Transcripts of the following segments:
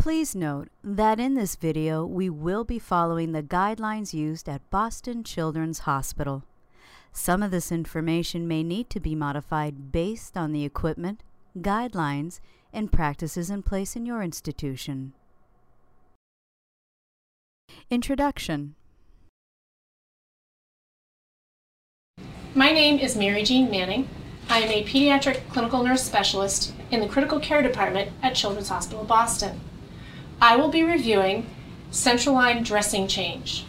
Please note that in this video we will be following the guidelines used at Boston Children's Hospital. Some of this information may need to be modified based on the equipment, guidelines, and practices in place in your institution. Introduction My name is Mary Jean Manning. I am a pediatric clinical nurse specialist in the critical care department at Children's Hospital Boston. I will be reviewing central line dressing change.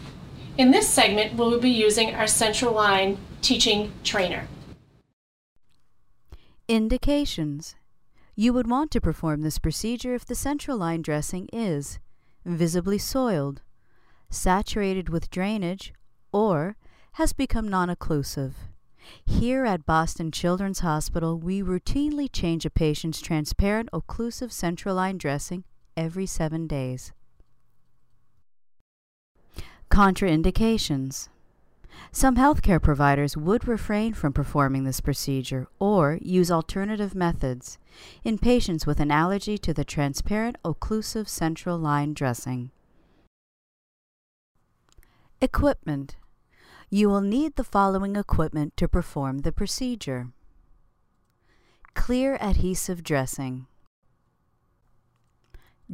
In this segment, we will be using our central line teaching trainer. Indications You would want to perform this procedure if the central line dressing is visibly soiled, saturated with drainage, or has become non-occlusive. Here at Boston Children's Hospital, we routinely change a patient's transparent occlusive central line dressing every seven days. Contraindications Some healthcare providers would refrain from performing this procedure or use alternative methods in patients with an allergy to the transparent occlusive central line dressing. Equipment You will need the following equipment to perform the procedure. Clear adhesive dressing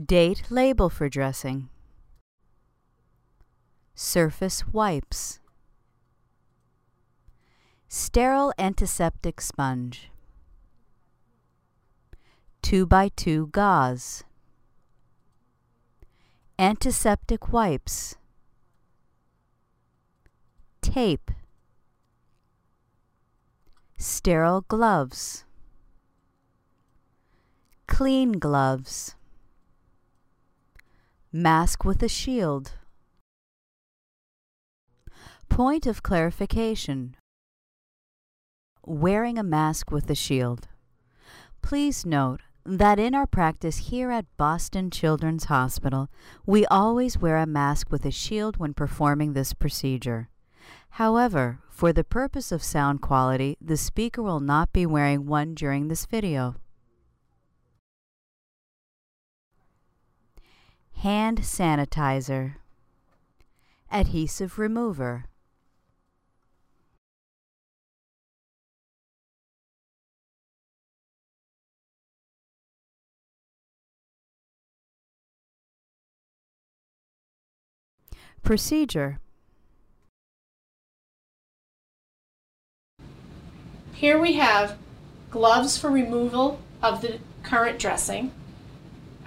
Date label for dressing. Surface wipes. Sterile antiseptic sponge. 2 by 2 gauze. Antiseptic wipes. Tape. Sterile gloves. Clean gloves. Mask with a shield. Point of clarification. Wearing a mask with a shield. Please note that in our practice here at Boston Children's Hospital, we always wear a mask with a shield when performing this procedure. However, for the purpose of sound quality, the speaker will not be wearing one during this video. Hand sanitizer, adhesive remover. Procedure. Here we have gloves for removal of the current dressing,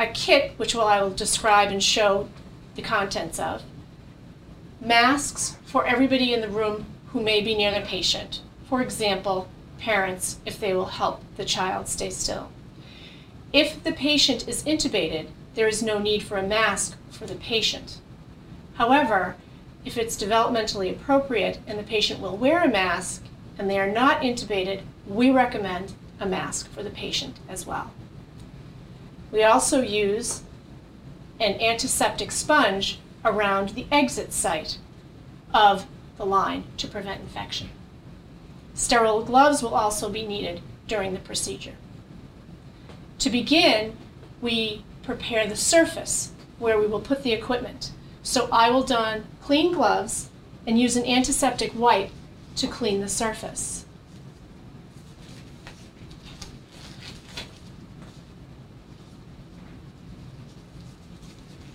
a kit, which I will describe and show the contents of, masks for everybody in the room who may be near the patient. For example, parents, if they will help the child stay still. If the patient is intubated, there is no need for a mask for the patient. However, if it's developmentally appropriate and the patient will wear a mask and they are not intubated, we recommend a mask for the patient as well. We also use an antiseptic sponge around the exit site of the line to prevent infection. Sterile gloves will also be needed during the procedure. To begin, we prepare the surface where we will put the equipment. So I will don clean gloves and use an antiseptic wipe to clean the surface.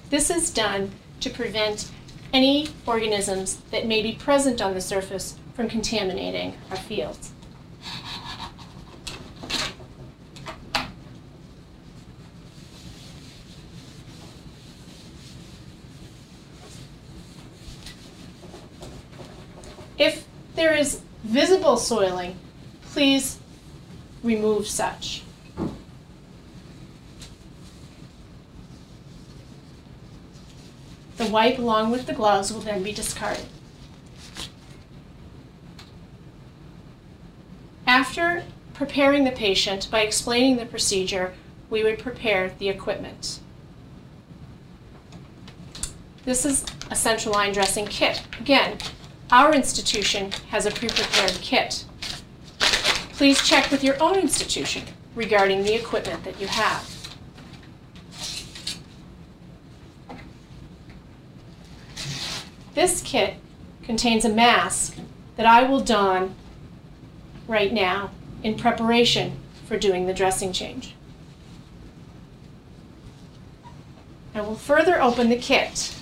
This is done to prevent any organisms that may be present on the surface from contaminating our fields. If there is visible soiling, please remove such. The wipe along with the gloves will then be discarded. After preparing the patient by explaining the procedure, we would prepare the equipment. This is a central line dressing kit. Again, our institution has a pre-prepared kit. Please check with your own institution regarding the equipment that you have. This kit contains a mask that I will don right now in preparation for doing the dressing change. I will further open the kit.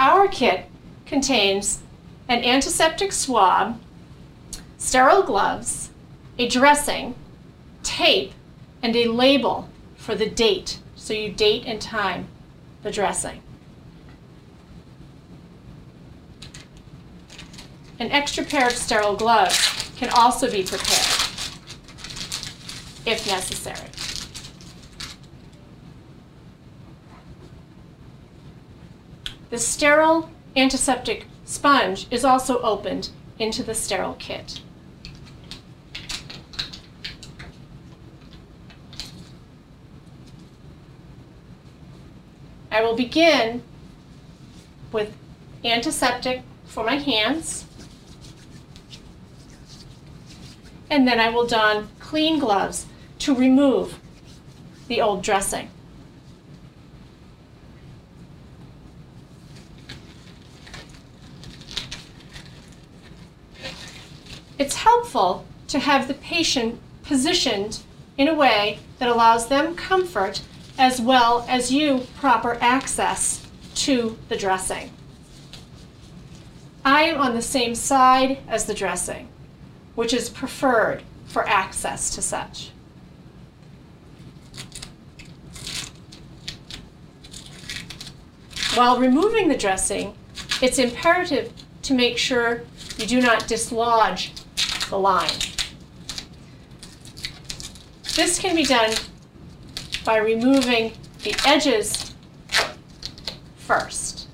Our kit contains an antiseptic swab, sterile gloves, a dressing, tape, and a label for the date. So you date and time the dressing. An extra pair of sterile gloves can also be prepared if necessary. The sterile antiseptic sponge is also opened into the sterile kit. I will begin with antiseptic for my hands. And then I will don clean gloves to remove the old dressing. It's helpful to have the patient positioned in a way that allows them comfort as well as you proper access to the dressing. I am on the same side as the dressing, which is preferred for access to such. While removing the dressing, it's imperative to make sure you do not dislodge the line. This can be done by removing the edges first.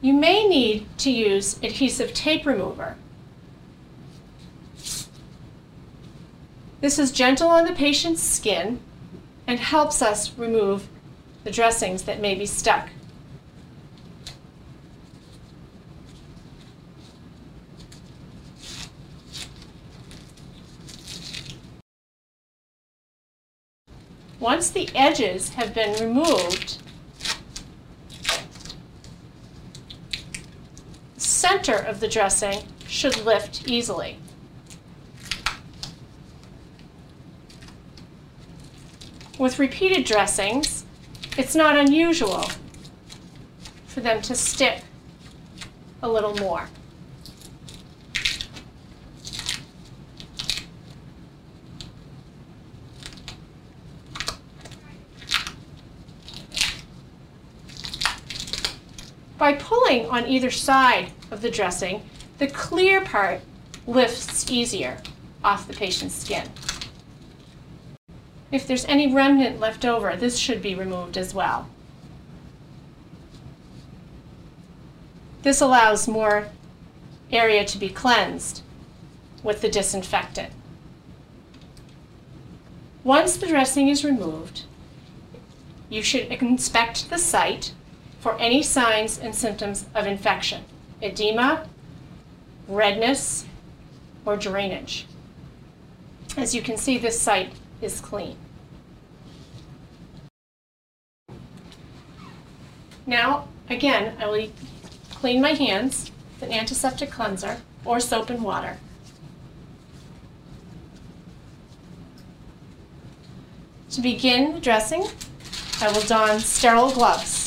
You may need to use adhesive tape remover. This is gentle on the patient's skin and helps us remove the dressings that may be stuck Once the edges have been removed, center of the dressing should lift easily. With repeated dressings, it's not unusual for them to stick a little more. By pulling on either side of the dressing, the clear part lifts easier off the patient's skin. If there's any remnant left over, this should be removed as well. This allows more area to be cleansed with the disinfectant. Once the dressing is removed, you should inspect the site for any signs and symptoms of infection, edema, redness, or drainage. As you can see, this site is clean. Now, again, I will clean my hands with an antiseptic cleanser or soap and water. To begin dressing, I will don sterile gloves.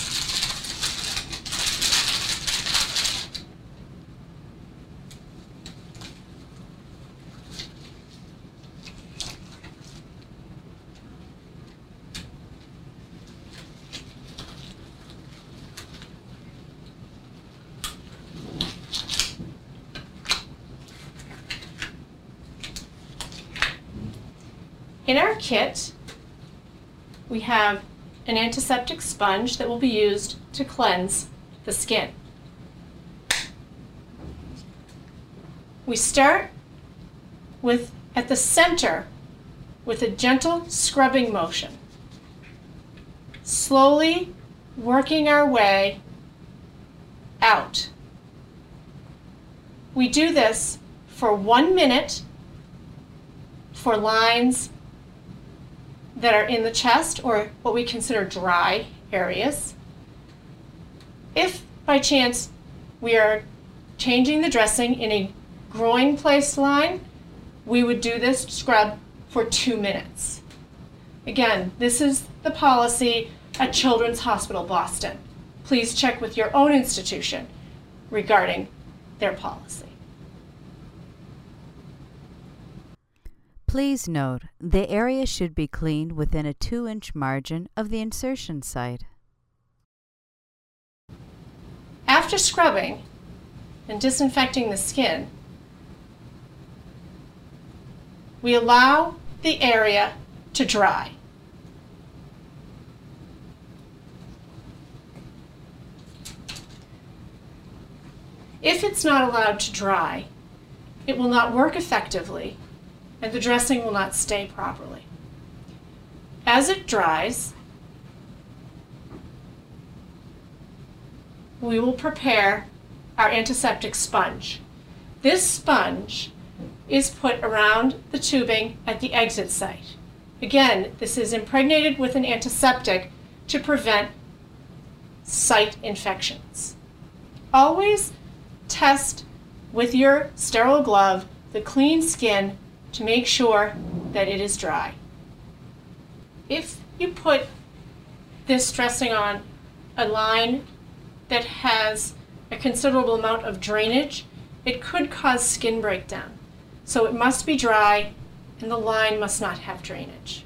In our kit, we have an antiseptic sponge that will be used to cleanse the skin. We start with at the center with a gentle scrubbing motion, slowly working our way out. We do this for one minute for lines that are in the chest or what we consider dry areas. If by chance we are changing the dressing in a groin place line, we would do this scrub for two minutes. Again, this is the policy at Children's Hospital Boston. Please check with your own institution regarding their policy. Please note, the area should be cleaned within a 2-inch margin of the insertion site. After scrubbing and disinfecting the skin, we allow the area to dry. If it's not allowed to dry, it will not work effectively and the dressing will not stay properly. As it dries, we will prepare our antiseptic sponge. This sponge is put around the tubing at the exit site. Again, this is impregnated with an antiseptic to prevent site infections. Always test with your sterile glove the clean skin to make sure that it is dry. If you put this dressing on a line that has a considerable amount of drainage, it could cause skin breakdown. So it must be dry and the line must not have drainage.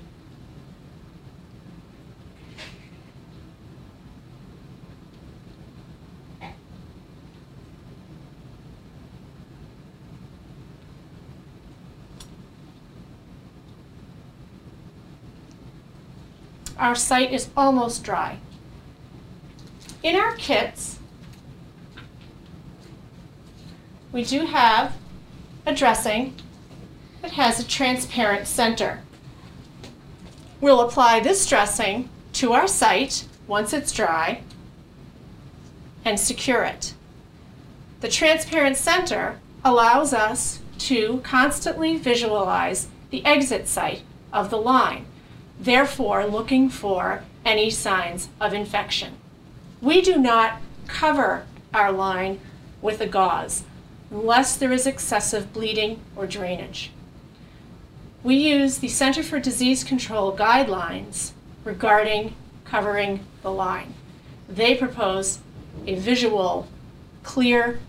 Our site is almost dry. In our kits, we do have a dressing that has a transparent center. We'll apply this dressing to our site once it's dry and secure it. The transparent center allows us to constantly visualize the exit site of the line, therefore looking for any signs of infection. We do not cover our line with a gauze unless there is excessive bleeding or drainage. We use the Center for Disease Control guidelines regarding covering the line. They propose a visual, clear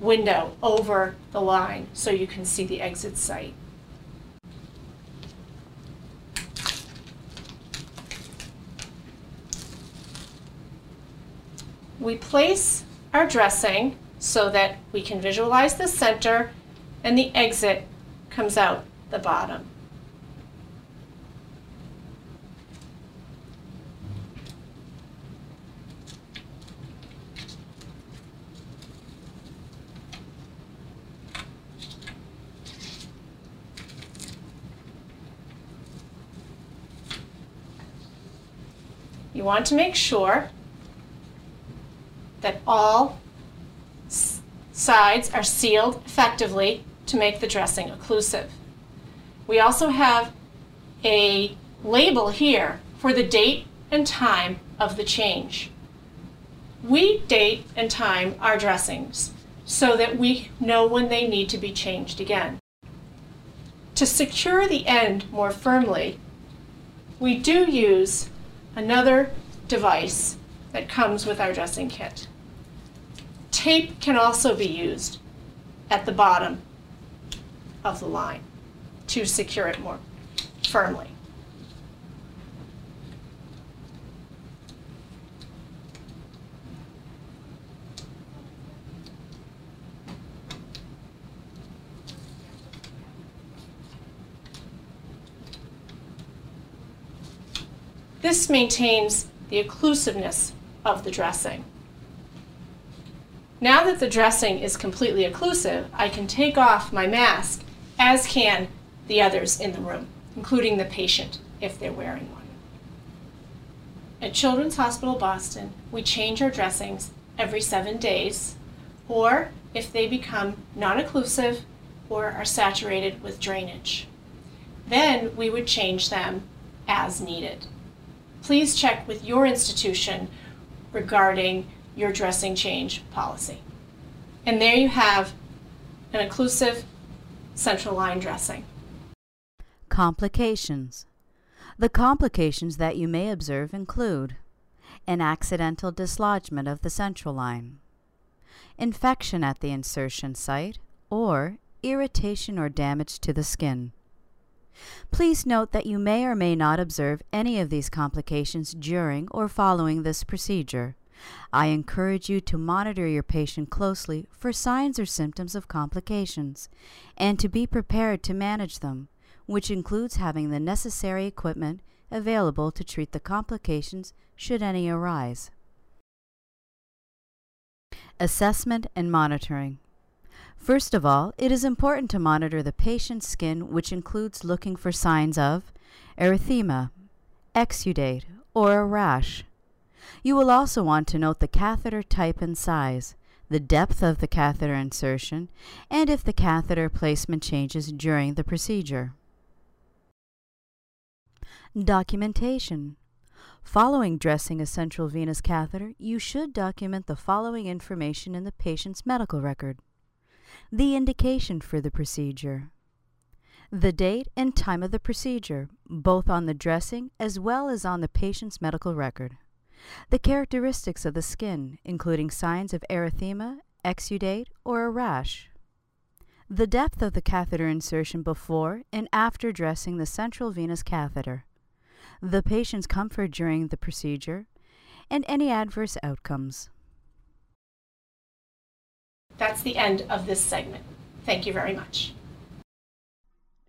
window over the line so you can see the exit site. We place our dressing so that we can visualize the center and the exit comes out the bottom. You want to make sure that all sides are sealed effectively to make the dressing occlusive. We also have a label here for the date and time of the change. We date and time our dressings so that we know when they need to be changed again. To secure the end more firmly, we do use another device that comes with our dressing kit. Tape can also be used at the bottom of the line to secure it more firmly. This maintains the occlusiveness of the dressing. Now that the dressing is completely occlusive, I can take off my mask, as can the others in the room, including the patient if they're wearing one. At Children's Hospital Boston, we change our dressings every seven days, or if they become non-occlusive or are saturated with drainage. Then we would change them as needed. Please check with your institution regarding your dressing change policy. And there you have an occlusive central line dressing. Complications. The complications that you may observe include an accidental dislodgement of the central line, infection at the insertion site, or irritation or damage to the skin. Please note that you may or may not observe any of these complications during or following this procedure. I encourage you to monitor your patient closely for signs or symptoms of complications and to be prepared to manage them, which includes having the necessary equipment available to treat the complications should any arise. Assessment and monitoring. First of all, it is important to monitor the patient's skin, which includes looking for signs of erythema, exudate, or a rash. You will also want to note the catheter type and size, the depth of the catheter insertion, and if the catheter placement changes during the procedure. Documentation. Following dressing a central venous catheter, you should document the following information in the patient's medical record. The indication for the procedure. The date and time of the procedure, both on the dressing as well as on the patient's medical record. The characteristics of the skin, including signs of erythema, exudate, or a rash. The depth of the catheter insertion before and after dressing the central venous catheter. The patient's comfort during the procedure, and any adverse outcomes. That's the end of this segment. Thank you very much.